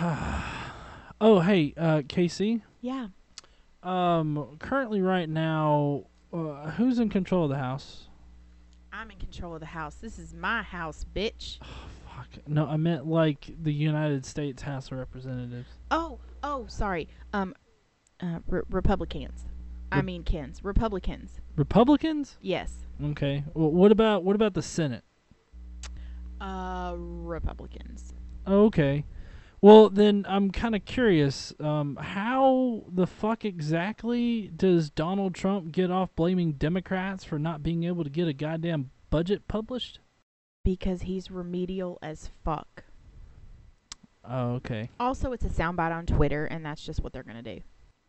oh, hey, uh, Casey. Yeah. Um, currently, right now, uh, who's in control of the house? I'm in control of the house. This is my house, bitch. Fuck. No, I meant like the United States House of Representatives. Oh, oh, sorry. Um, uh, re- Republicans. I mean, Kens. Republicans. Republicans? Yes. Okay. Well, what about what about the Senate? Uh, Republicans. Okay. Well, then I'm kind of curious. Um, how the fuck exactly does Donald Trump get off blaming Democrats for not being able to get a goddamn budget published? Because he's remedial as fuck. Oh, okay. Also, it's a soundbite on Twitter, and that's just what they're gonna do.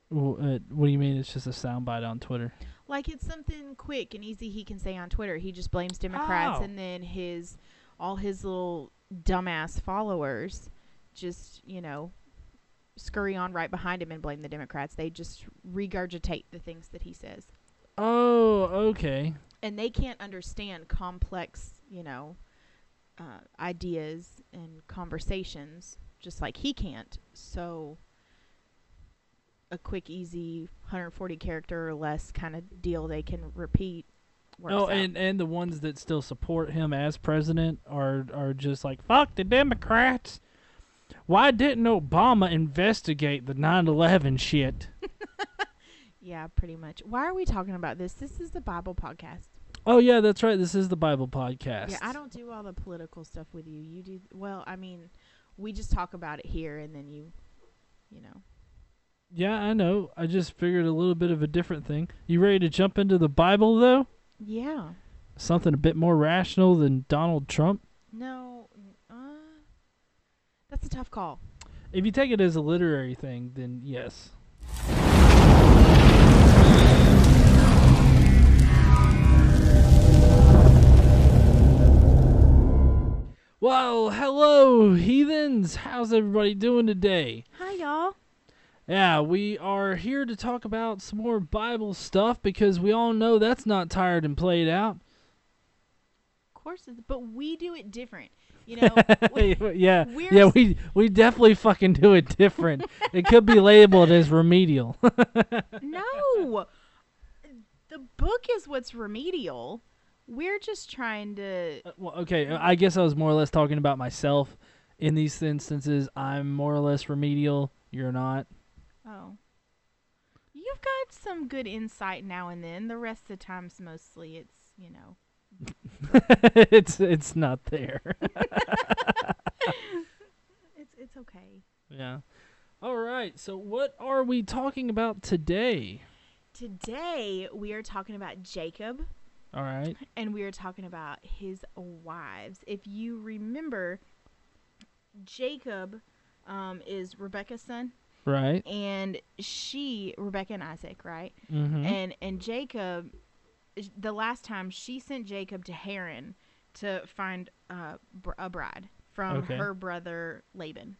Well, uh, what do you mean? It's just a soundbite on Twitter. Like it's something quick and easy he can say on Twitter. He just blames Democrats, Oh. and then his all his little dumbass followers just you know scurry on right behind him and blame the Democrats. They just regurgitate the things that he says, Oh, okay. and they can't understand complex you know uh, ideas and conversations just like he can't. So a quick, easy 140 character or less kind of deal they can repeat. Works Oh, out. and and the ones that still support him as president are are just like fuck the Democrats. Why didn't Obama investigate the 9/11 shit? Yeah, pretty much. Why are we talking about this? This is the Bible podcast. Oh yeah, that's right. This is the Bible podcast. Yeah, I don't do all the political stuff with you. You do well. I mean, we just talk about it here, and then you, you know. Yeah, I know. I just figured a little bit of a different thing. You ready to jump into the Bible though? Yeah. Something a bit more rational than Donald Trump. No. That's a tough call. If you take it as a literary thing, then yes. Well, hello, heathens. How's everybody doing today? Hi, y'all. Yeah, we are here to talk about some more Bible stuff because we all know that's not tired and played out. Of course, but we do it different. You know. we- yeah, yeah, we we definitely fucking do it different. it could be labeled as remedial. no. The book is what's remedial. We're just trying to. Uh, well, okay, uh, I guess I was more or less talking about myself. In these instances, I'm more or less remedial. You're not. Oh. You've got some good insight now and then. The rest of the times, mostly, it's, you know. it's it's not there. It's it's okay. yeah. All right. So what are we talking about today? Today we are talking about Jacob All right. and we are talking about his wives. If you remember, Jacob um, is Rebecca's son, Right. and she Rebecca and Isaac, right? Mm-hmm. And and Jacob, the last time she sent Jacob to Haran to find uh, a bride from Okay. her brother Laban.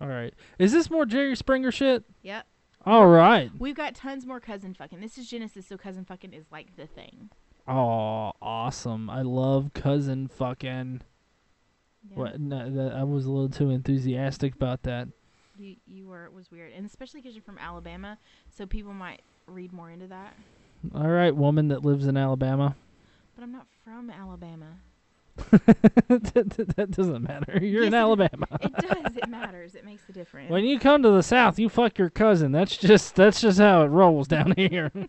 All right. Is this more Jerry Springer shit? Yep. All right. We've got tons more cousin fucking. This is Genesis, so cousin fucking is like the thing. Oh, awesome! I love cousin fucking. Yeah. What? No, that, I was a little too enthusiastic about that. You you were it was weird, and especially because you're from Alabama, so people might read more into that. All right, woman that lives in Alabama. But I'm not from Alabama. that, that doesn't matter. You're Yes, in it- Alabama. It does. it matters. It makes a difference. When you come to the South, you fuck your cousin. That's just that's just how it rolls down here. All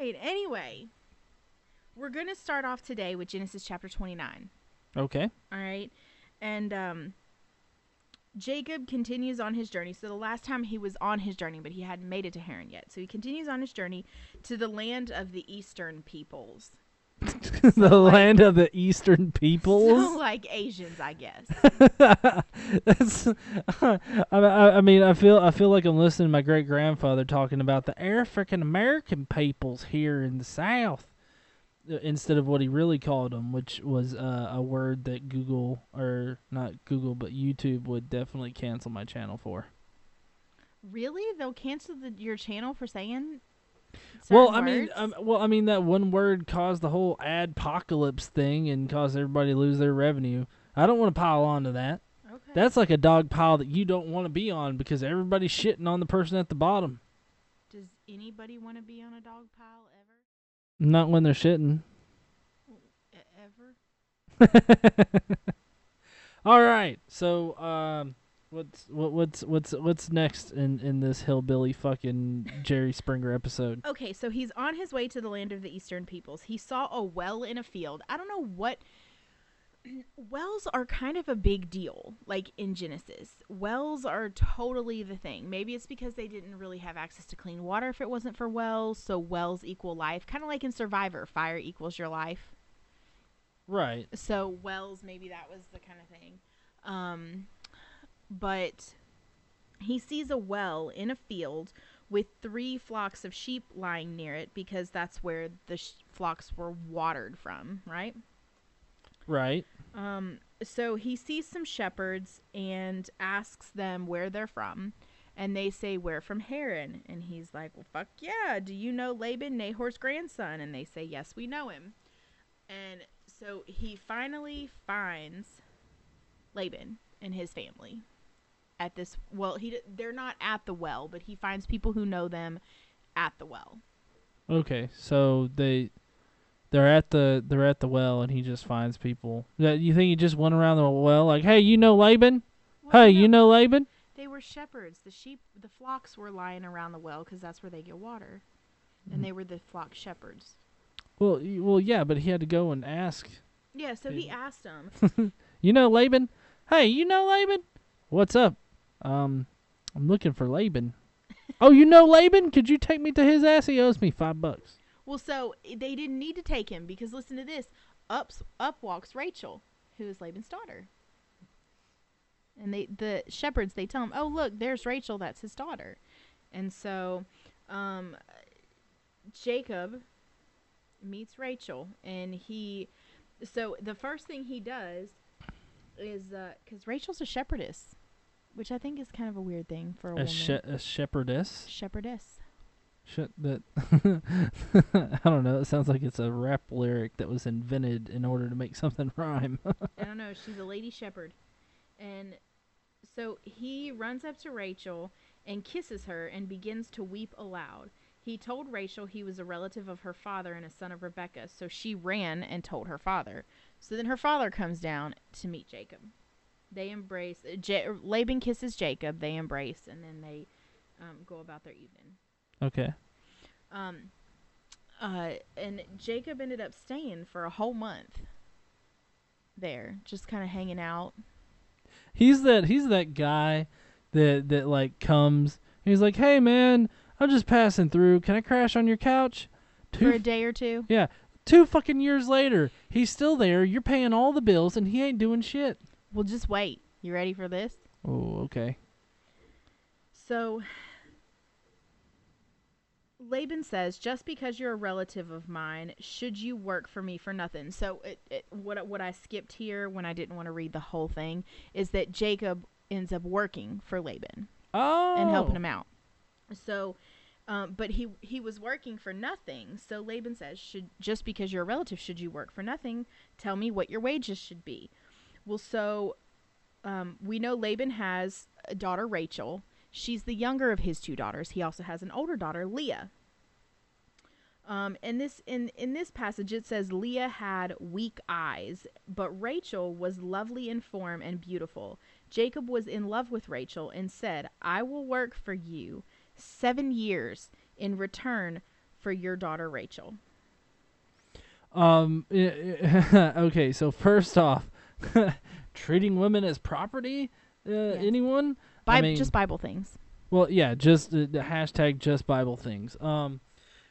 right. Anyway, we're gonna start off today with Genesis chapter 29. okay. All right. And um Jacob continues on his journey. So the last time he was on his journey, but he hadn't made it to Haran yet. So he continues on his journey to the land of the eastern peoples. the like- land of the Eastern peoples. So like Asians, I guess. That's. I, I, I mean, I feel I feel like I'm listening to my great grandfather talking about the African American peoples here in the South, instead of what he really called them, which was uh, a word that Google or not Google but YouTube would definitely cancel my channel for. really? They'll cancel the, your channel for saying Well, I mean, um, well, I mean that one word caused the whole adpocalypse thing and caused everybody to lose their revenue. I don't want to pile on to that. okay. That's like a dog pile that you don't want to be on because everybody's shitting on the person at the bottom. Does anybody want to be on a dog pile? Not when they're shitting. Ever? All right. So, um, what's what, what's what's what's next in in this hillbilly fucking Jerry Springer episode? Okay, so he's on his way to the land of the eastern peoples. He saw a well in a field. I don't know what wells are kind of a big deal like in Genesis. Wells are totally the thing. Maybe it's because they didn't really have access to clean water if it wasn't for wells, so wells equal life. Kind of like in Survivor, fire equals your life. Right. So wells, maybe that was the kind of thing. Um, but he sees a well in a field with three flocks of sheep lying near it because that's where the sh- flocks were watered from, right? Right. Um, so he sees some shepherds and asks them where they're from. And they say, We're from Haran. And he's like, Well, fuck yeah. Do you know Laban, Nahor's grandson? And they say, Yes, we know him. And so he finally finds Laban and his family at this. Well, he they're not at the well, but he finds people who know them at the well. Okay. So they they're at the they're at the well and he just finds people. You think he just went around the well like, "Hey, you know Laban? Well, Hey, no, you know Laban?" They were shepherds. The sheep, the flocks were lying around the well because that's where they get water. And they were the flock shepherds. Well, y- well, yeah, but he had to go and ask. Yeah, so he asked them. You know Laban? Hey, you know Laban? What's up? Um, I'm looking for Laban. oh, you know Laban? Could you take me to his ass? He owes me five bucks. Well, so they didn't need to take him because listen to this. Up up walks Rachel, who is Laban's daughter. And they the shepherds they tell him, "Oh, look, there's Rachel, that's his daughter." And so um Jacob meets Rachel and he so the first thing he does is uh cuz Rachel's a shepherdess, which I think is kind of a weird thing for a, A, woman. she- a shepherdess. shepherdess. Shit, that I don't know. It sounds like it's a rap lyric that was invented in order to make something rhyme. I don't know. She's a lady shepherd. And so he runs up to Rachel and kisses her and begins to weep aloud. He told Rachel he was a relative of her father and a son of Rebekah, so she ran and told her father. So then her father comes down to meet Jacob. They embrace. Ja- Laban kisses Jacob. They embrace, and then they um, go about their evening. Okay. Um, uh, and Jacob ended up staying for a whole month there, just kind of hanging out. He's that he's that guy that that like comes. He's like, "Hey man, I'm just passing through. Can I crash on your couch?" for a day or two. Yeah, two fucking years later, he's still there. You're paying all the bills and he ain't doing shit. Well, just wait. You ready for this? Oh, okay. So, Laban says, "Just because you're a relative of mine, should you work for me for nothing?" So, it, it, what I- what I skipped here when I didn't want to read the whole thing is that Jacob ends up working for Laban Oh. and helping him out. So, um, but he he was working for nothing. So Laban says, "Should just because you're a relative, should you work for nothing? Tell me what your wages should be." Well, so um, we know Laban has a daughter Rachel. She's the younger of his two daughters. He also has an older daughter, Leah. Um, and this in in this passage it says Leah had weak eyes, but Rachel was lovely in form and beautiful. Jacob was in love with Rachel and said, "I will work for you seven years in return for your daughter Rachel." Um. okay. So first off, treating women as property. Uh, Anyone? Bi- I mean- just Bible things. Well, yeah, just the, the hashtag just Bible things. Um,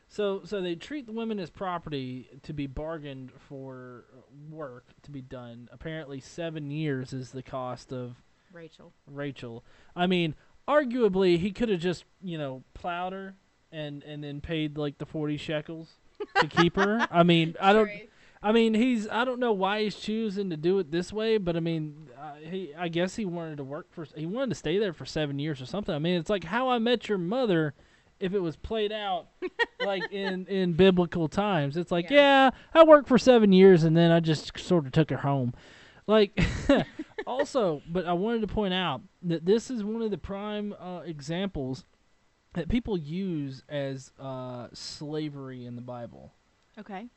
so so they treat the women as property to be bargained for work to be done. Apparently, seven years is the cost of Rachel. Rachel. I mean, arguably he could have just you know plowed her and and then paid like the forty shekels to keep her. I mean, I don't. I mean, he's. I don't know why he's choosing to do it this way, but I mean, uh, he. I guess he wanted to work for. He wanted to stay there for seven years or something. I mean, it's like How I Met Your Mother, if it was played out like in in biblical times. It's like, Yeah. yeah, I worked for seven years and then I just sort of took her home. Like, also, but I wanted to point out that this is one of the prime uh, examples that people use as uh, slavery in the Bible. Okay.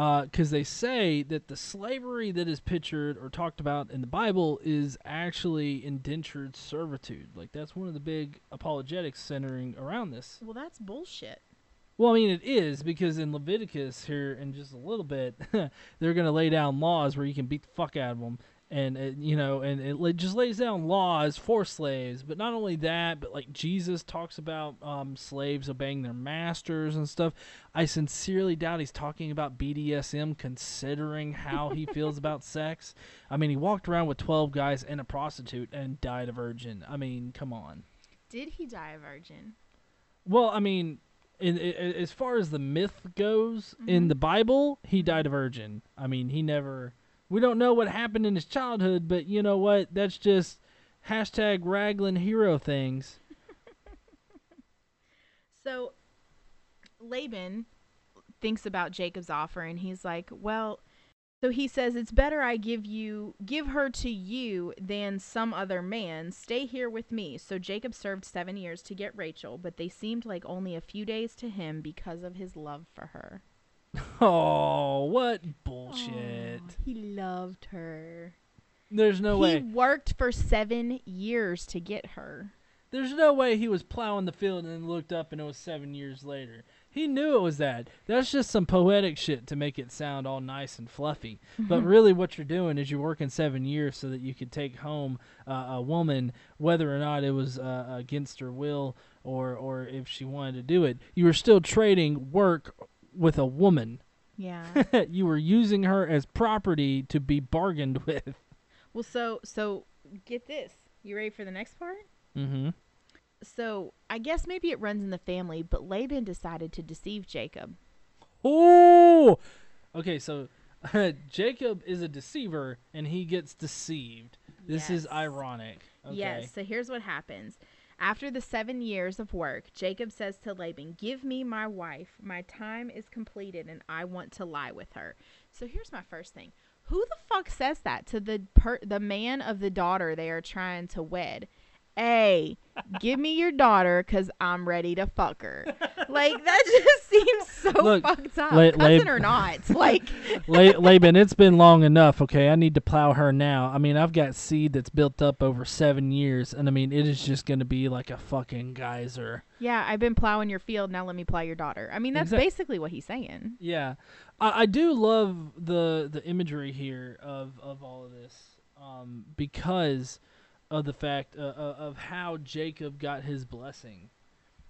Uh, because they say that the slavery that is pictured or talked about in the Bible is actually indentured servitude. Like, that's one of the big apologetics centering around this. Well, that's bullshit. Well, I mean, it is because in Leviticus here in just a little bit, they're going to lay down laws where you can beat the fuck out of them, and it, you know, and it just lays down laws for slaves. But not only that, but like Jesus talks about um, slaves obeying their masters and stuff. I sincerely doubt he's talking about BDSM, considering how he feels about sex. I mean, he walked around with twelve guys and a prostitute and died a virgin. I mean, come on. Did he die a virgin? Well, I mean, in, i as far as the myth goes in Mhm. the Bible, he died a virgin. I mean, he never. We don't know what happened in his childhood, but you know what? That's just hashtag Raglan hero things. So Laban thinks about Jacob's offer and he's like, "Well, so he says it's better I give you give her to you than some other man. Stay here with me." So Jacob served 7 years to get Rachel, but they seemed like only a few days to him because of his love for her. Oh, what bullshit! Aw, he loved her. There's no way he way. worked for 7 years to get her. There's no way he was plowing the field and then looked up and it was seven years later. He knew it was that. That's just some poetic shit to make it sound all nice and fluffy. But really, what you're doing is you're working seven years so that you could take home uh, a woman, whether or not it was uh, against her will or or if she wanted to do it. You were still trading work with a woman. yeah. you were using her as property to be bargained with. well, so so get this. You ready for the next part? Mm-hmm. So I guess maybe it runs in the family, but Laban decided to deceive Jacob. Oh, okay. So Jacob is a deceiver, and he gets deceived. This is ironic. Okay. Yes. So here's what happens. After the seven years of work, Jacob says to Laban, Give me my wife. My time is completed and I want to lie with her. So here's my first thing. Who the fuck says that to the per- the man of the daughter they are trying to wed? Hey, give me your daughter because I'm ready to fuck her. Like, that just seems so Look, fucked up. La- Cousin Lab- or not. Like, La- Laban, it's been long enough. Okay, I need to plow her now. I mean, I've got seed that's built up over seven years, and I mean, it is just gonna be like a fucking geyser. yeah, I've been plowing your field. Now let me plow your daughter. I mean, that's Exact- basically what he's saying. Yeah, I, I do love the the imagery here of of all of this, um, because of the fact uh, uh, of how Jacob got his blessing.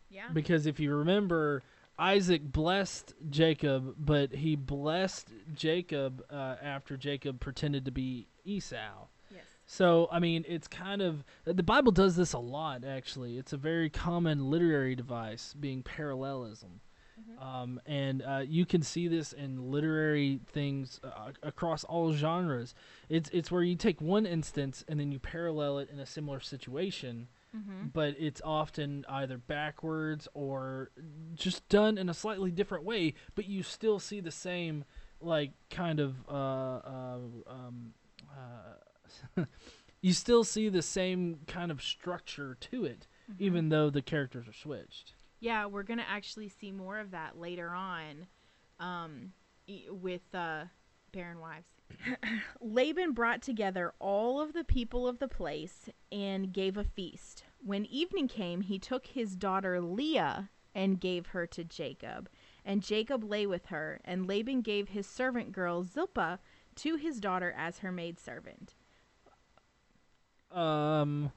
Yeah. Because if you remember, Isaac blessed Jacob, but he blessed Jacob uh, after Jacob pretended to be Esau. Yes. So, I mean, it's kind of. The Bible does this a lot, actually. It's a very common literary device, being parallelism. Um, and uh, you can see this in literary things uh, across all genres. It's it's where you take one instance and then you parallel it in a similar situation, Mm-hmm. but it's often either backwards or just done in a slightly different way. But you still see the same like kind of uh, uh, um, uh, you still see the same kind of structure to it, Mm-hmm. even though the characters are switched. Yeah, we're gonna actually see more of that later on, um, with uh, barren wives. Laban brought together all of the people of the place and gave a feast. When evening came, he took his daughter Leah and gave her to Jacob. And Jacob lay with her, and Laban gave his servant girl Zilpah to his daughter as her maid servant. um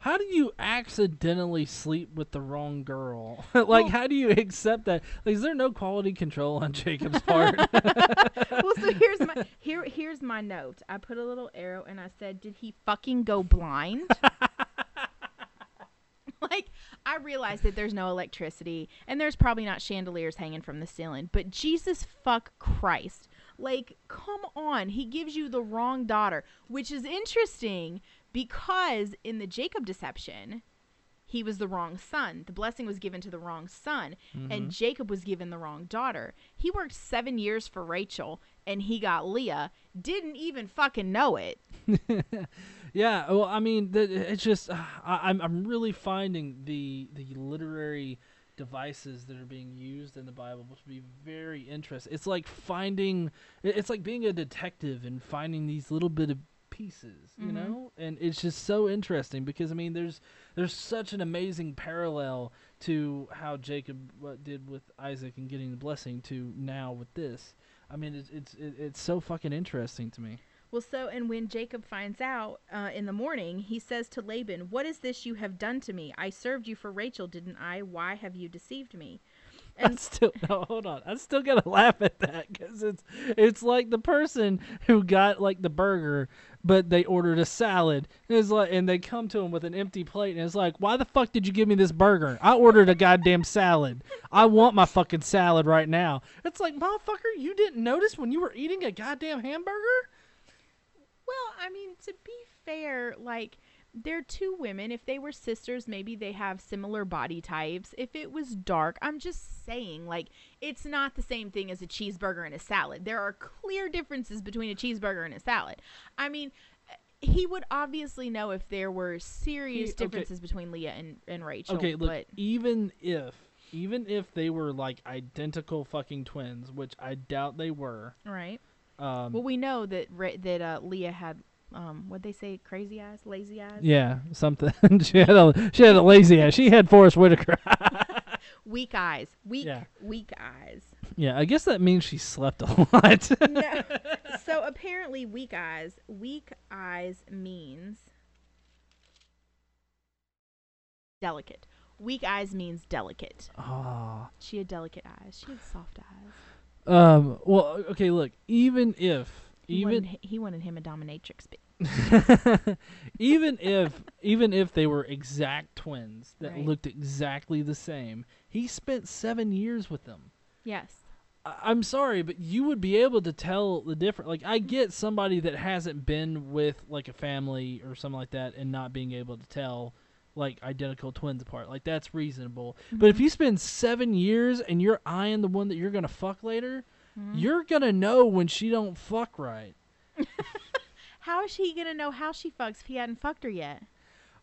how do you accidentally sleep with the wrong girl like Well- how do you accept that like, is there no quality control on jacob's part well, so here's my here here's my note. I put a little arrow and I said, "Did he fucking go blind?" like I realize that there's no electricity and there's probably not chandeliers hanging from the ceiling, but Jesus fuck Christ. Like, come on. He gives you the wrong daughter, which is interesting because in the Jacob deception, he was the wrong son. The blessing was given to the wrong son, Mhm. and Jacob was given the wrong daughter. He worked seven years for Rachel, and he got Leah. Didn't even fucking know it. yeah, well, I mean, the, it's just uh, I, I'm I'm really finding the the literary devices that are being used in the Bible to be very interesting. It's like finding, it's like being a detective and finding these little bit of pieces, you Mhm. know, and it's just so interesting because I mean, there's there's such an amazing parallel to how Jacob uh, did with Isaac and getting the blessing to now with this. I mean, it's it's it- it's so fucking interesting to me. Well, so, and when Jacob finds out uh, in the morning, he says to Laban, What is this you have done to me? I served you for Rachel, didn't I? Why have you deceived me? And still no, hold on. I still gotta laugh at that because it's it's like the person who got like the burger, but they ordered a salad. And it's like, and they come to him with an empty plate, and it's like, why the fuck did you give me this burger? I ordered a goddamn salad. I want my fucking salad right now. It's like, motherfucker, you didn't notice when you were eating a goddamn hamburger? Well, I mean, to be fair, like they're two women. If they were sisters, maybe they have similar body types. If it was dark, I'm just saying, like, it's not the same thing as a cheeseburger and a salad. There are clear differences between a cheeseburger and a salad. I mean, eh, he would obviously know if there were serious He- okay. differences between Leah and, and Rachel. Okay, look, but even if even if they were like identical fucking twins, which I doubt they were. right. Um, Well, we know that that uh, Leah had um, what they say, crazy eyes, lazy eyes, Yeah, something. she had a she had a lazy ass. She had Forest Whitaker. weak eyes, weak, Yeah. weak eyes. yeah, I guess that means she slept a lot. no. So apparently, weak eyes. Weak eyes means delicate. Weak eyes means delicate. oh. She had delicate eyes. She had soft eyes. Um. Well, okay. Look, even if He even wanted, he wanted him a dominatrix. Even if even if they were exact twins that Right. looked exactly the same, he spent seven years with them. yes, I- I'm sorry, but you would be able to tell the difference. Like, I get somebody that hasn't been with like a family or something like that, and not being able to tell like identical twins apart. Like, that's reasonable. But if Mhm. you spend seven years and you're eyeing the one that you're gonna fuck later, Mhm. you're gonna know when she don't fuck right. how is he gonna know how she fucks if he hadn't fucked her yet?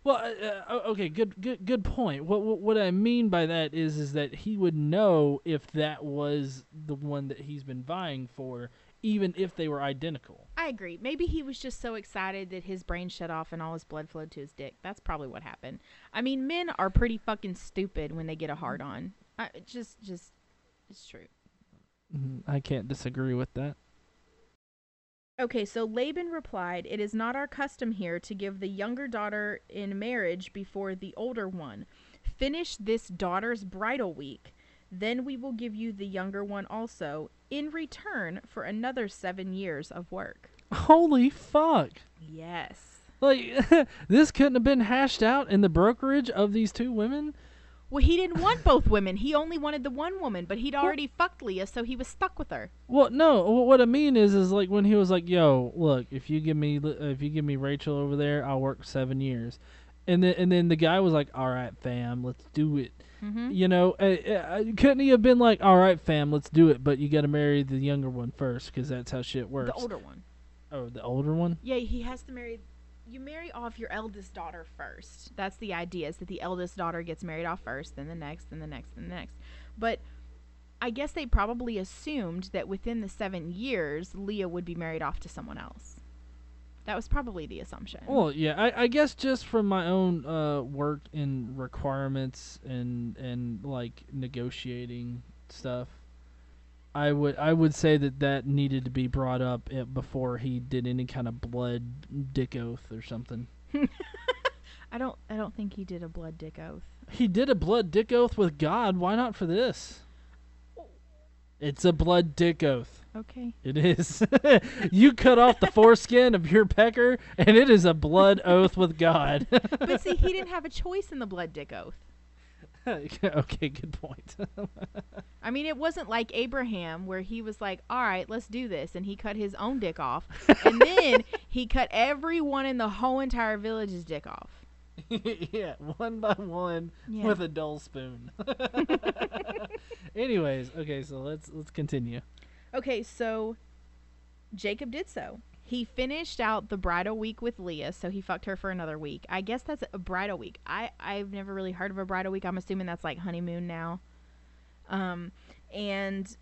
Well, uh, uh, okay, good, good, good point. What, what what I mean by that is is that he would know if that was the one that he's been vying for, even if they were identical. I agree. Maybe he was just so excited that his brain shut off and all his blood flowed to his dick. That's probably what happened. I mean, men are pretty fucking stupid when they get a hard on. I, just, just, it's true. Mhm, I can't disagree with that. Okay, so Laban replied, It is not our custom here to give the younger daughter in marriage before the older one. Finish this daughter's bridal week. Then we will give you the younger one also, in return for another seven years of work. Holy fuck! Yes. Like this couldn't have been hashed out in the brokerage of these two women. Well, he didn't want both women. He only wanted the one woman, but he'd already fucked Leah, so he was stuck with her. Well, no. What I mean is, is like when he was like, "Yo, look, if you give me, if you give me Rachel over there, I'll work seven years," and then and then the guy was like, "All right, fam, let's do it." Mm-hmm. You know, uh, uh, couldn't he have been like, "All right, fam, let's do it," but you got to marry the younger one first because that's how shit works. The older one. oh, the older one. Yeah, he has to marry. You marry off your eldest daughter first. That's the idea. Is that the eldest daughter gets married off first, then the next, then the next, then the next. But I guess they probably assumed that within the seven years, Leah would be married off to someone else. That was probably the assumption. Well, yeah, I, I guess just from my own uh, work in requirements and and like negotiating stuff, I would I would say that that needed to be brought up eh, before he did any kind of blood dick oath or something. I don't. I don't think he did a blood dick oath. He did a blood dick oath with God. Why not for this? It's a blood dick oath. Okay. It is. you cut off the foreskin of your pecker, and it is a blood oath with God. But see, he didn't have a choice in the blood dick oath. okay, good point. I mean, it wasn't like Abraham where he was like, "All right, let's do this," and he cut his own dick off, and then he cut everyone in the whole entire village's dick off. yeah, one by one Yeah. with a dull spoon. Anyways, okay, so let's let's continue. Okay, so Jacob did so. He finished out the bridal week with Leah, so he fucked her for another week. I guess that's a bridal week. I I've never really heard of a bridal week. I'm assuming that's like honeymoon now. Um, and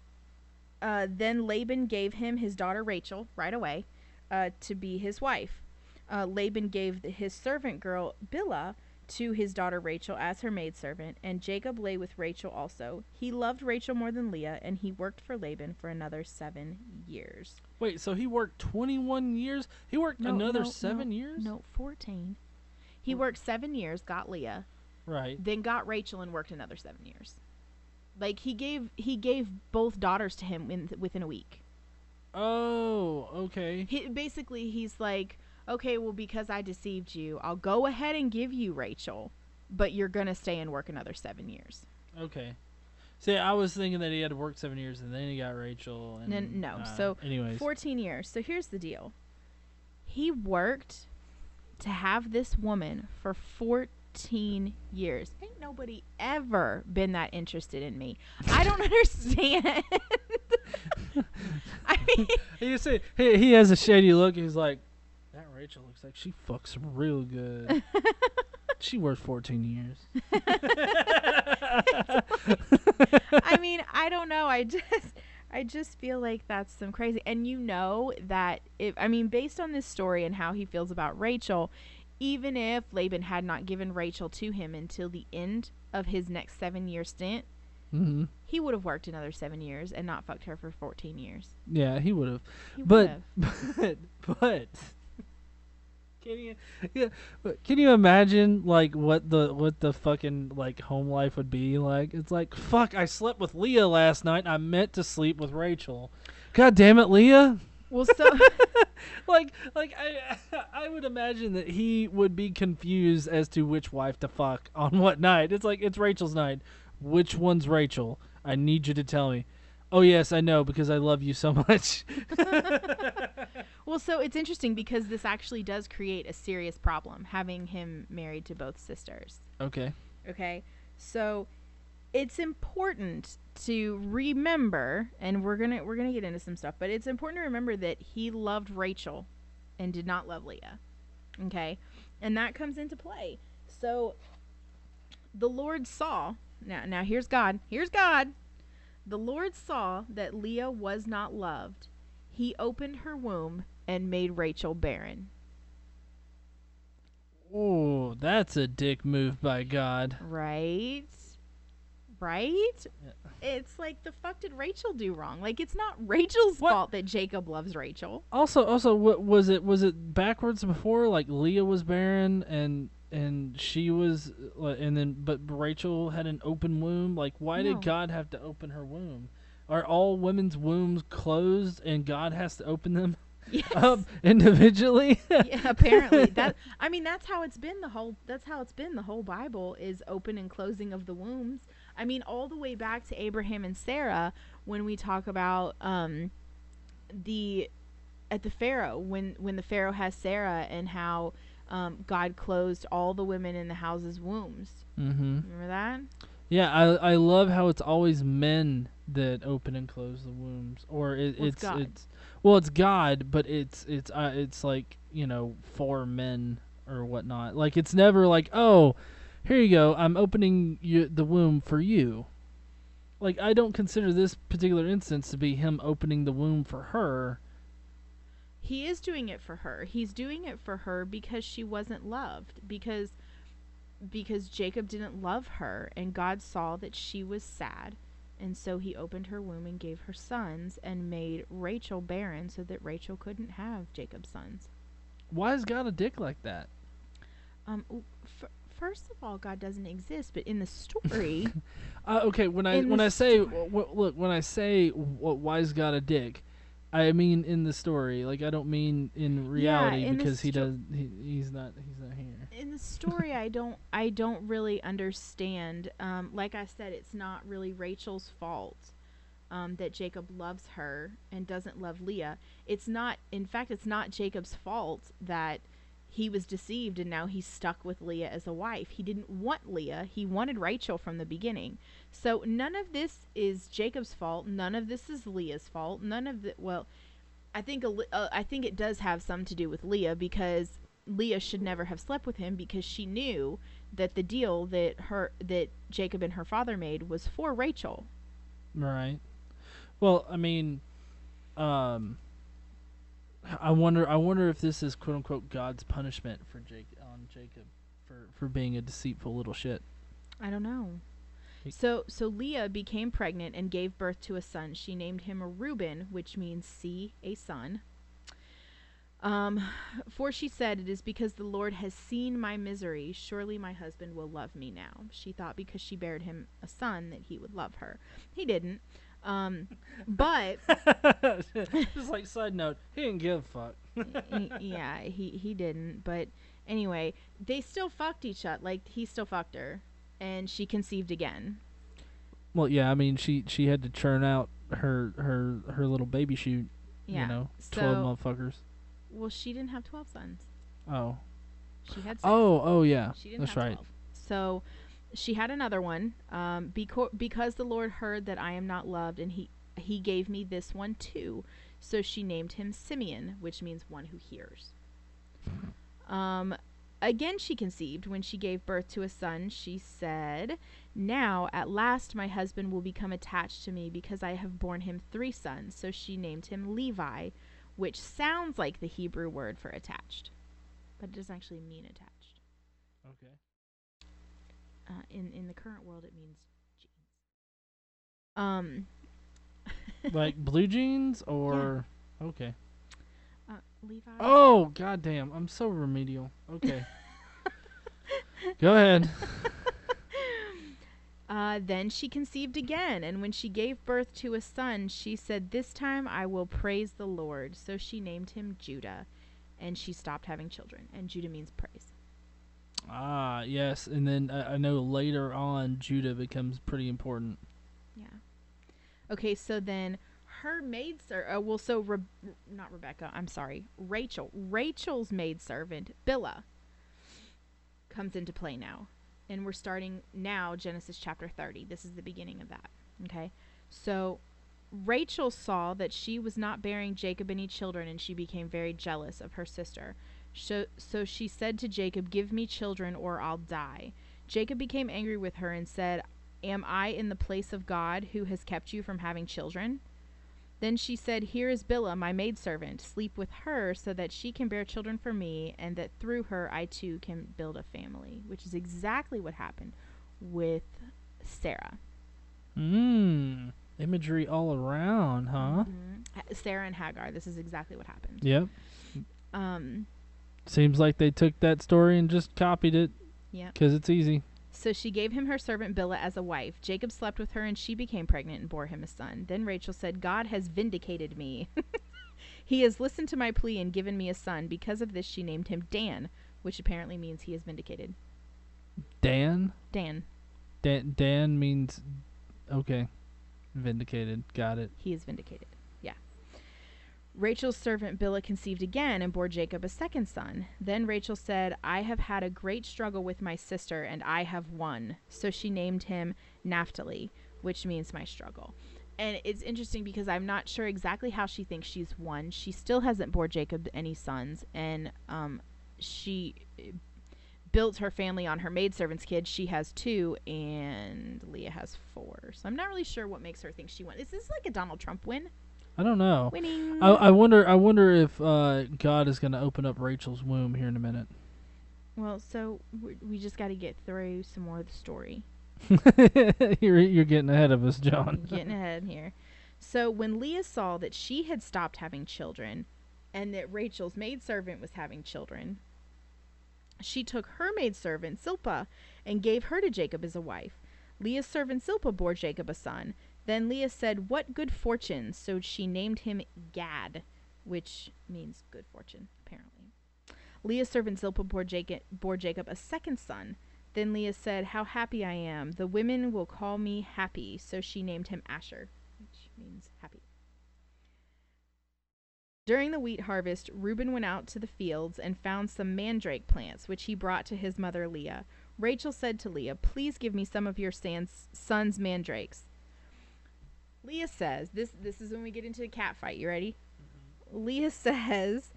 uh, then Laban gave him his daughter Rachel right away uh, to be his wife. Uh, Laban gave his servant girl Bilhah to his daughter Rachel as her maidservant, and Jacob lay with Rachel also. He loved Rachel more than Leah, and he worked for Laban for another seven years. Wait, so he worked 21 years? He worked No, another no, 7 no, years? No, 14. He worked seven years, got Leah, Right. then got Rachel, and worked another seven years. Like he gave he gave both daughters to him in, within a week. Oh, okay. He, basically, he's like, okay, well, because I deceived you, I'll go ahead and give you Rachel, but you're gonna stay and work another seven years. Okay. See, I was thinking that he had to work 7 years and then he got Rachel and N- no, uh, so anyways. 14 years. So here's the deal. He worked to have this woman for 14 years. Ain't nobody ever been that interested in me. I don't understand. I mean, You see, he, he has a shady look. He's like, Rachel looks like she fucks real good. she worked 14 years. I mean, I don't know. I just I just feel like that's some crazy. And you know that if I mean, based on this story and how he feels about Rachel, even if Laban had not given Rachel to him until the end of his next 7-year stint, hmm he would have worked another 7 years and not fucked her for 14 years. Yeah, he would have. He But-. But, but, can you, yeah, but can you imagine like what the what the fucking like home life would be like? It's like fuck. I slept with Leah last night. I meant to sleep with Rachel. God damn it, Leah. well, so like like I I would imagine that he would be confused as to which wife to fuck on what night. It's like it's Rachel's night. Which one's Rachel? I need you to tell me. Oh yes, I know because I love you so much. Well, so it's interesting because this actually does create a serious problem having him married to both sisters. okay. Okay. So it's important to remember and we're going to we're going to get into some stuff, but it's important to remember that he loved Rachel and did not love Leah. Okay? And that comes into play. So the Lord saw now now here's God. Here's God. The Lord saw that Leah was not loved. He opened her womb and made Rachel barren. Oh, that's a dick move by God. Right? Right? It's like the fuck did Rachel do wrong? Like it's not Rachel's What? fault that Jacob loves Rachel. Also, also, what was it? Was it backwards before? Like Leah was barren and and she was, uh, and then but Rachel had an open womb. Like, why No. did God have to open her womb? Are all women's wombs closed and God has to open them Yes. up individually? yeah, apparently that I mean that's how it's been the whole that's how it's been the whole Bible is open and closing of the wombs. I mean all the way back to Abraham and Sarah when we talk about um the at the Pharaoh when when the Pharaoh has Sarah and how um, God closed all the women in the house's wombs. mm-hmm. Remember that? Yeah, I I love how it's always men that open and close the wombs, or it, Well, it's it's God. it's well, it's God, but it's it's uh, it's like you know for men or whatnot. Like it's never like oh, here you go, I'm opening you the womb for you. Like I don't consider this particular instance to be him opening the womb for her. he is doing it for her. He's doing it for her because she wasn't loved because because Jacob didn't love her and God saw that she was sad. And so he opened her womb and gave her sons and made Rachel barren so that Rachel couldn't have Jacob's sons. Why is God a dick like that? Um f- first of all, God doesn't exist, but in the story, Uh, okay, when I when I say w- w- look when I say w- is God a dick, I mean in the story. Like I don't mean in reality in the because he does he, he's not he's not here. in the story i don't i don't really understand um, like i said it's not really rachel's fault um, that jacob loves her and doesn't love leah it's not in fact it's not jacob's fault that he was deceived and now he's stuck with Leah as a wife. He didn't want Leah, he wanted Rachel from the beginning. So none of this is Jacob's fault, none of this is Leah's fault. None of the well, I think uh, I think it does have some to do with Leah because Leah should never have slept with him because she knew that the deal that her that Jacob and her father made was for Rachel. Right. Well, I mean, um, I wonder. I wonder if this is quote unquote God's punishment for Jake on Jacob for for being a deceitful little shit. I don't know. So so Leah became pregnant and gave birth to a son. She named him Reuben, which means see a son. Um, for she said, It is because the Lord has seen my misery. Surely my husband will love me now. She thought because she bared him a son that he would love her. He didn't. Um, but Just like side note, he didn't give a fuck. yeah, he he didn't. But anyway, they still fucked each other. Like he still fucked her, and she conceived again. Well, yeah, I mean, she she had to churn out her her her little baby shoot. Yeah. You know, so twelve motherfuckers. well, she didn't have twelve sons. Oh. She had six. Oh, oh yeah. She didn't That's have right. 12. So she had another one. Um, beco- because the Lord heard that I am not loved, and he he gave me this one too. So she named him Simeon, which means one who hears. Um, again, she conceived when she gave birth to a son. She said, "Now at last my husband will become attached to me because I have borne him three sons." So she named him Levi, which sounds like the Hebrew word for attached, but it doesn't actually mean attached. Okay. Uh, in in the current world, it means jeans. Um, like blue jeans or okay. uh, Levi. Oh goddamn! I'm so remedial. Okay. Go ahead. Uh, then she conceived again, and when she gave birth to a son, she said, "This time I will praise the Lord." So she named him Judah, and she stopped having children. And Judah means praise. Ah yes, and then I, I know later on Judah becomes pretty important. Yeah. Okay, so then her maid ser- uh, well, so Re- not Rebecca. I'm sorry, Rachel. Rachel's maid servant Bilhah comes into play now, and we're starting now Genesis chapter 30. This is the beginning of that. Okay, so Rachel saw that she was not bearing Jacob any children, and she became very jealous of her sister. So, so she said to Jacob, "Give me children, or I'll die." Jacob became angry with her and said, Am I in the place of God who has kept you from having children? Then she said, Here is Bilhah, my maidservant. Sleep with her so that she can bear children for me, and that through her I too can build a family, which is exactly what happened with Sarah. Mmm. Imagery all around, huh? Mhm. Sarah and Hagar. This is exactly what happened. Yep. Um, Seems like they took that story and just copied it yeah. because it's easy. So she gave him her servant Bilhah as a wife. Jacob slept with her, and she became pregnant and bore him a son. Then Rachel said, God has vindicated me. he has listened to my plea and given me a son. Because of this, she named him Dan, which apparently means he is vindicated. Dan. Dan, Dan. Dan means okay. Vindicated. Got it. he is vindicated. Rachel's servant Bilhah conceived again and bore Jacob a second son. Then Rachel said, I have had a great struggle with my sister, and I have won. So she named him Naphtali, which means my struggle. And it's interesting because I'm not sure exactly how she thinks she's won. She still hasn't bore Jacob any sons, and um, she uh, built her family on her maidservant's kids. She has two, and Leah has four. So I'm not really sure what makes her think she won. Is this like a Donald Trump win? I don't know. Winning. I, I wonder. I wonder if uh, God is going to open up Rachel's womb here in a minute. well, so we we just got to get through some more of the story. you're you're getting ahead of us, John. Getting ahead here. So when Leah saw that she had stopped having children and that Rachel's maidservant was having children, she took her maidservant Zilpah and gave her to Jacob as a wife. Leah's servant Zilpah bore Jacob a son. Then Leah said, What good fortune! So she named him Gad, which means good fortune, apparently. Leah's servant Zilpah bore Jacob, bore Jacob a second son. Then Leah said, How happy I am! The women will call me happy. So she named him Asher, which means happy. During the wheat harvest, Reuben went out to the fields and found some mandrake plants, which he brought to his mother Leah. Rachel said to Leah, Please give me some of your son's mandrakes. Leah says, this, this is when we get into the cat fight. You ready? Leah says,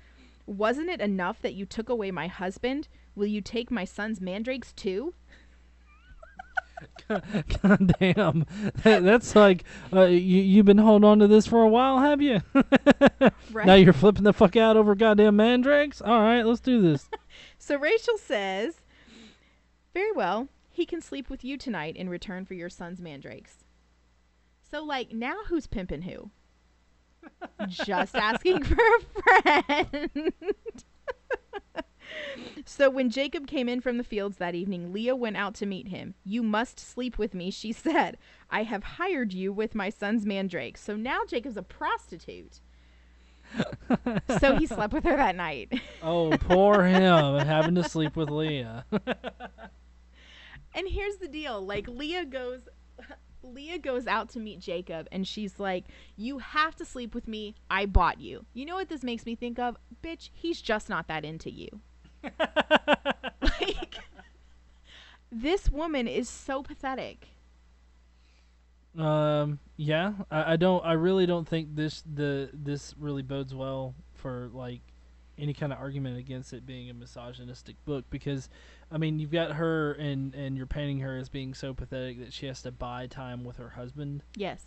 Wasn't it enough that you took away my husband? Will you take my son's mandrakes too? God damn, that, that's like uh, you you've been holding on to this for a while, have you? Right. Now you're flipping the fuck out over goddamn mandrakes. All right, let's do this. So Rachel says, Very well, he can sleep with you tonight in return for your son's mandrakes. So, like, now who's pimping who? Just asking for a friend. so, when Jacob came in from the fields that evening, Leah went out to meet him. You must sleep with me, she said. I have hired you with my son's mandrakes. So now Jacob's a prostitute. so he slept with her that night. Oh, poor him having to sleep with Leah. And here's the deal: like Leah goes, Leah goes out to meet Jacob, and she's like, "You have to sleep with me. I bought you." You know what this makes me think of? Bitch, he's just not that into you. like, this woman is so pathetic. Um, yeah, I, I don't. I really don't think this the this really bodes well for like any kind of argument against it being a misogynistic book because, I mean, you've got her and and you're painting her as being so pathetic that she has to buy time with her husband. Yes,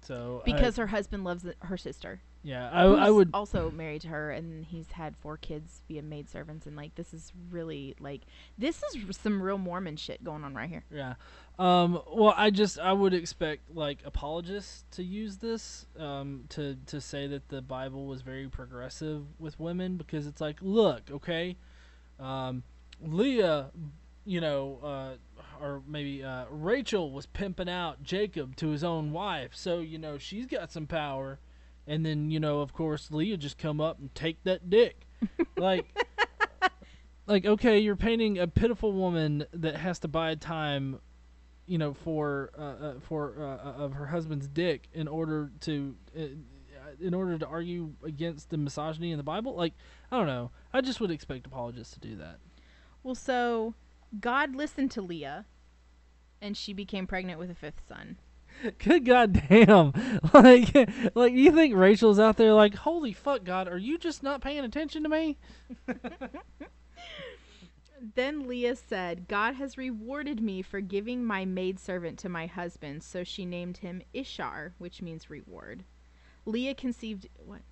So I- because her husband loves her sister. yeah, I, I would. also married to her, and he's had four kids via maidservants, and like this is really like this is some real Mormon shit going on right here. Yeah. Um, well, I just I would expect like apologists to use this um, to to say that the Bible was very progressive with women because it's like, look, okay, um, Leah, you know, uh, or maybe uh, Rachel was pimping out Jacob to his own wife, so you know she's got some power, and then you know of course Leah just come up and take that dick, like. Like okay, you're painting a pitiful woman that has to buy time you know for uh, uh, for uh, uh, of her husband's dick in order to uh, in order to argue against the misogyny in the Bible. Like I don't know. I just would expect apologists to do that Well, so God listened to Leah, and she became pregnant with a fifth son. good goddamn like like you think Rachel's out there like holy fuck God are you just not paying attention to me Then Leah said, God has rewarded me for giving my maidservant to my husband, so she named him Ishar, which means reward. Leah conceived what?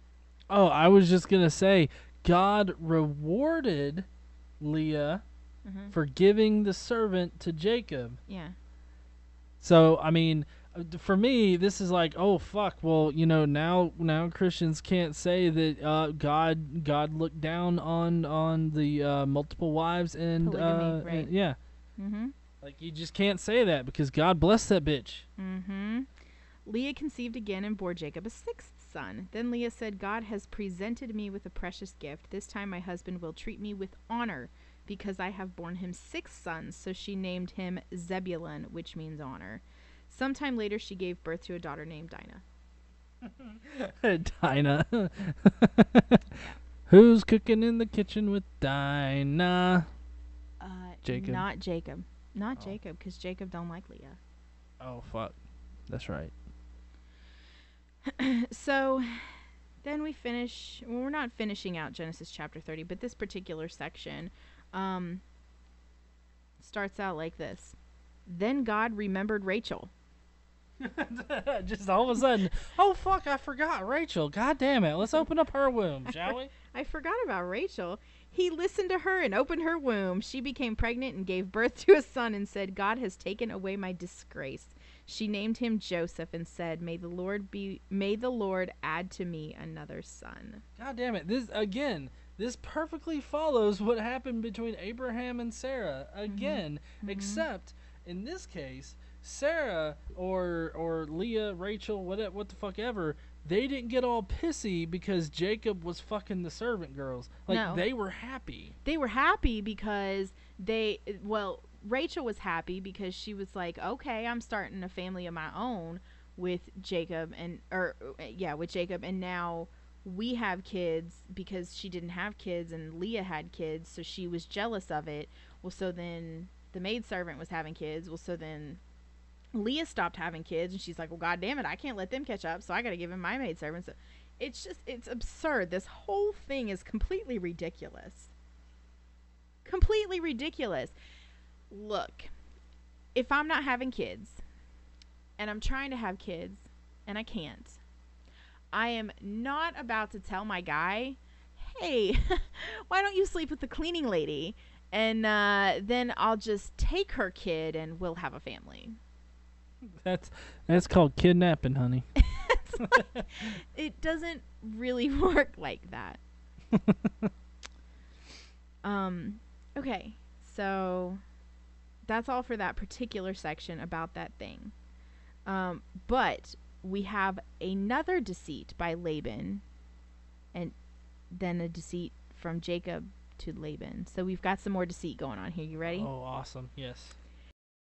oh I was just gonna say God rewarded Leah Mhm. for giving the servant to Jacob Yeah. So I mean, uh, for me, this is like, oh fuck. Well, you know, now now Christians can't say that uh, God God looked down on on the uh, multiple wives and Polygamy, uh, right. and- yeah, Mm-hmm. like you just can't say that because God blessed that bitch. Mm-hmm. Leah conceived again and bore Jacob a sixth son. Then Leah said, God has presented me with a precious gift. This time my husband will treat me with honor because I have borne him six sons. So she named him Zebulun, which means honor. Sometime later, she gave birth to a daughter named Dinah. Dinah, who's cooking in the kitchen with Dinah? Uh, Jacob. Not Jacob. Not Oh. Jacob, because Jacob don't like Leah. Oh fuck, that's right. so then we finish well, we're not finishing out genesis chapter 30 but this particular section um, starts out like this. Then god remembered rachel. Just all of a sudden, oh fuck, I forgot Rachel. God damn it, let's open up her womb, shall we? i forgot about rachel. He listened to her and opened her womb. She became pregnant and gave birth to a son and said god has taken away my disgrace she named him joseph and said may the lord be may the lord add to me another son God damn it. This again, this perfectly follows what happened between Abraham and Sarah. Again, Mhm. except in this case, Sarah or or Leah, Rachel, what what the fuck ever, they didn't get all pissy because Jacob was fucking the servant girls. Like No. they were happy. they were happy because they well rachel was happy because she was like okay i'm starting a family of my own with jacob and or uh, yeah with jacob and now we have kids because she didn't have kids and Leah had kids, so she was jealous of it. Well, so then the maidservant was having kids. Well, so then Leah stopped having kids and she's like, "Well, god damn it, I can't let them catch up, so I got to give him my maidservant." So it's just it's absurd. This whole thing is completely ridiculous. Completely ridiculous. Look, if I'm not having kids and I'm trying to have kids and I can't, I am not about to tell my guy, hey, why don't you sleep with the cleaning lady? And uh, then I'll just take her kid and we'll have a family. That's that's called kidnapping, honey. it doesn't really work like that. um, okay, so that's all for that particular section about that thing. Um, but we have another deceit by Laban, and then a deceit from Jacob to Laban. So we've got some more deceit going on here. You ready? Oh, awesome! Yes.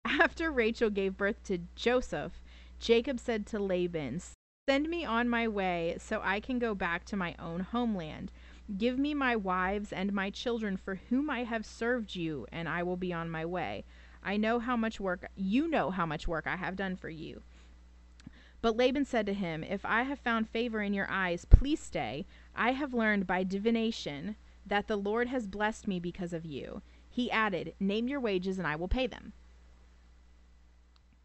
After Rachel gave birth to Joseph, Jacob said to Laban, Send me on my way so I can go back to my own homeland. Give me my wives and my children for whom I have served you, and I will be on my way. I know how much work you know how much work I have done for you. But Laban said to him, If I have found favor in your eyes, please stay. I have learned by divination that the Lord has blessed me because of you. He added, Name your wages and I will pay them.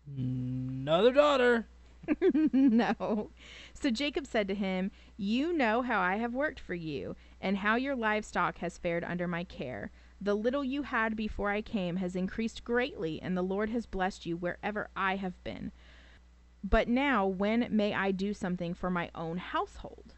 Another daughter. no. So Jacob said to him, You know how I have worked for you, and how your livestock has fared under my care. The little you had before I came has increased greatly, and the Lord has blessed you wherever I have been. But now, when may I do something for my own household?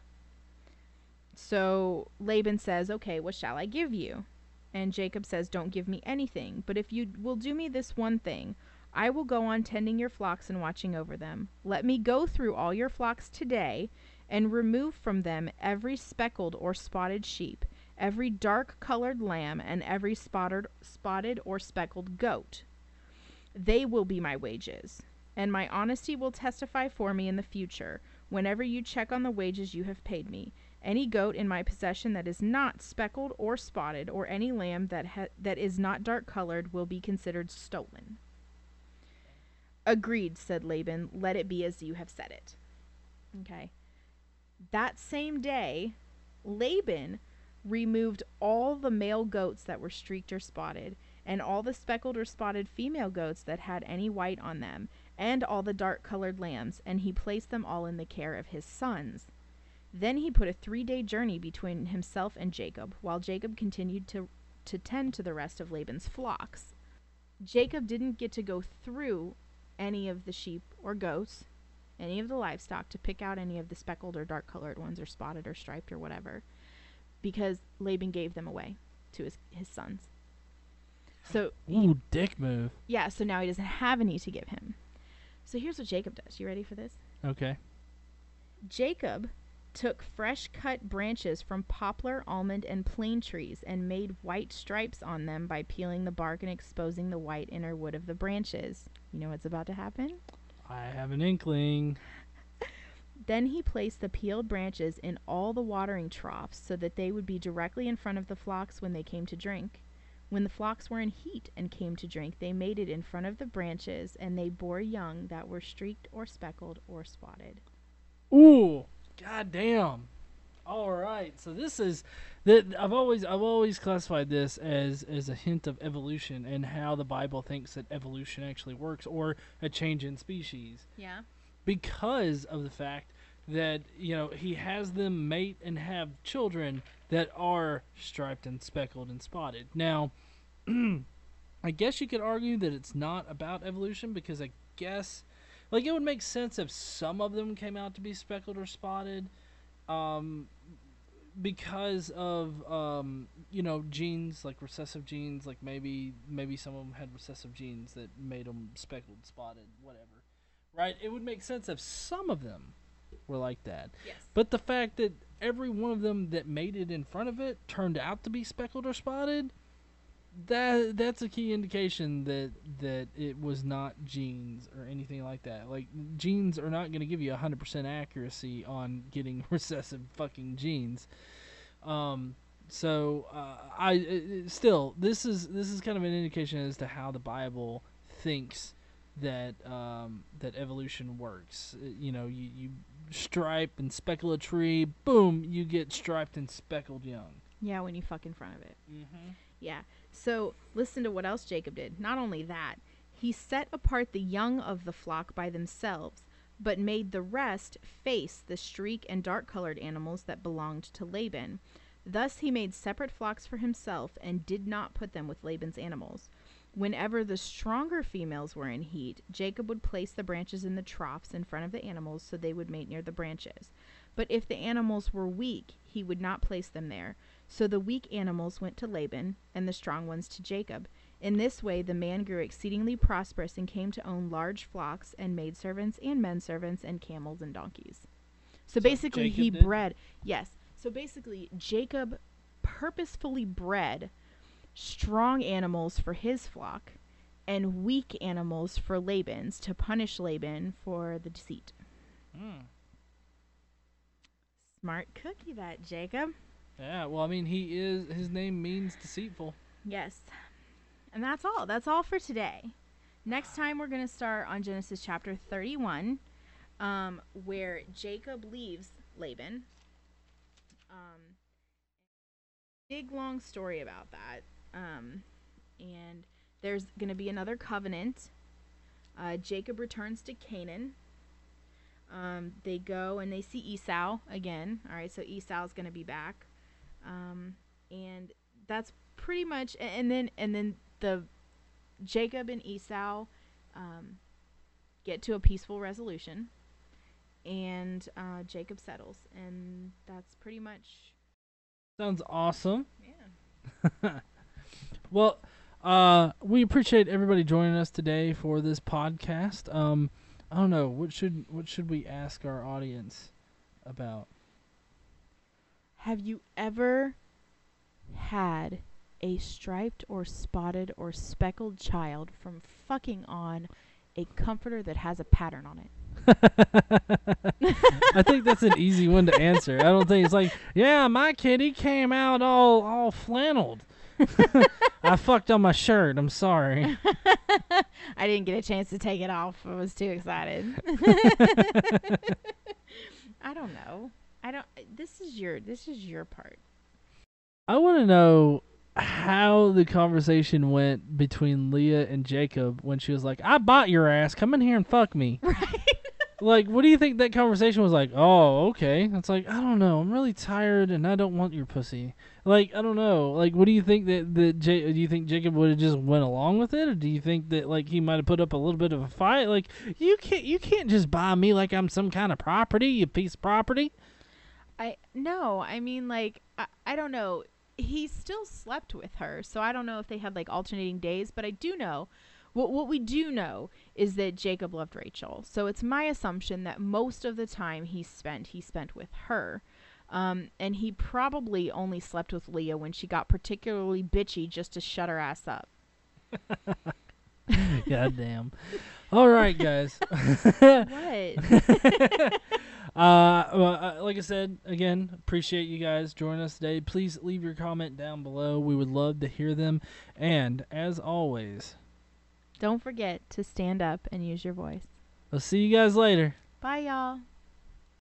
So Laban says, Okay, what shall I give you? And Jacob says, Don't give me anything, but if you will do me this one thing, I will go on tending your flocks and watching over them. Let me go through all your flocks today, and remove from them every speckled or spotted sheep, every dark colored lamb, and every spotted, spotted or speckled goat. They will be my wages, and my honesty will testify for me in the future, whenever you check on the wages you have paid me. Any goat in my possession that is not speckled or spotted, or any lamb that ha- that is not dark colored, will be considered stolen. Agreed, said Laban. Let it be as you have said it. Okay. That same day, Laban removed all the male goats that were streaked or spotted, and all the speckled or spotted female goats that had any white on them, and all the dark colored lambs, and he placed them all in the care of his sons. Then he put a three day journey between himself and Jacob, while Jacob continued to, to tend to the rest of Laban's flocks. Jacob didn't get to go through any of the sheep or goats, any of the livestock, to pick out any of the speckled or dark colored ones, or spotted or striped or whatever, because Laban gave them away to his, his sons. So, Ooh, dick move. yeah, so now he doesn't have any to give him. So here's what Jacob does. You ready for this? Okay. Jacob took fresh cut branches from poplar, almond, and plane trees and made white stripes on them by peeling the bark and exposing the white inner wood of the branches. You know what's about to happen? I have an inkling. Then he placed the peeled branches in all the watering troughs so that they would be directly in front of the flocks when they came to drink. When the flocks were in heat and came to drink, they made it in front of the branches, and they bore young that were streaked or speckled or spotted. Ooh, goddamn. All right, so this is that I've always I've always classified this as as a hint of evolution and how the Bible thinks that evolution actually works or a change in species Yeah. Because of the fact that you know he has them mate and have children that are striped and speckled and spotted. Now, I guess you could argue that it's not about evolution because I guess like it would make sense if some of them came out to be speckled or spotted um because of um you know genes like recessive genes like maybe maybe some of them had recessive genes that made them speckled spotted whatever right it would make sense if some of them were like that Yes. but the fact that every one of them that made it in front of it turned out to be speckled or spotted that that's a key indication that that it was not genes or anything like that. Like genes are not going to give you 100% accuracy on getting recessive fucking genes. Um so uh, I uh, still this is this is kind of an indication as to how the Bible thinks that um, that evolution works. Uh, You know, you, you stripe and speckle a tree, boom, you get striped and speckled young. Yeah, when you fuck in front of it. Mm-hmm. Yeah. So listen to what else Jacob did. Not only that, he set apart the young of the flock by themselves, but made the rest face the streak and dark colored animals that belonged to Laban. Thus he made separate flocks for himself and did not put them with Laban's animals. Whenever the stronger females were in heat, Jacob would place the branches in the troughs in front of the animals so they would mate near the branches. But if the animals were weak, he would not place them there. So the weak animals went to Laban, and the strong ones to Jacob. In this way, the man grew exceedingly prosperous and came to own large flocks and maidservants and menservants and camels and donkeys. So, So basically, Jacob he did? bred. Yes. So basically, Jacob purposefully bred strong animals for his flock and weak animals for Laban's to punish Laban for the deceit. Mm. Smart cookie, that Jacob. Yeah, well, I mean, he is. His name means deceitful. Yes. And that's all. That's all for today. Next time, we're going to start on Genesis chapter 31, um, where Jacob leaves Laban. Um, big, long story about that. Um, and there's going to be another covenant. Uh, Jacob returns to Canaan. Um, they go and they see Esau again. All right, so Esau's going to be back. Um, and that's pretty much and then and then the Jacob and Esau um, get to a peaceful resolution and uh, Jacob settles and that's pretty much Sounds awesome. yeah Well, uh, we appreciate everybody joining us today for this podcast. Um, I don't know what should what should we ask our audience about. have you ever had a striped or spotted or speckled child from fucking on a comforter that has a pattern on it I think that's an easy one to answer. I don't think it's like, yeah, my kitty came out all all flanneled. I fucked on my shirt. I'm sorry. I didn't get a chance to take it off. I was too excited. I don't know. I don't. This is your. This is your part. I want to know how the conversation went between Leah and Jacob when she was like, "I bought your ass. Come in here and fuck me." Right. Like, what do you think that conversation was like? Oh, okay. It's like I don't know. I'm really tired and I don't want your pussy. Like I don't know. Like, what do you think that that J- do you think Jacob would have just went along with it, or do you think that like he might have put up a little bit of a fight? Like you can't you can't just buy me like I'm some kind of property, you piece of property. I no. I mean, like I, I don't know. He still slept with her, so I don't know if they had like alternating days. But I do know. What what we do know is that Jacob loved Rachel. So it's my assumption that most of the time he spent he spent with her. Um, and he probably only slept with Leah when she got particularly bitchy just to shut her ass up. God damn. All right, guys. What? Uh, well, uh, like I said, again, appreciate you guys joining us today. Please leave your comment down below. We would love to hear them. And as always, Don't forget to stand up and use your voice. I'll see you guys later. Bye, y'all.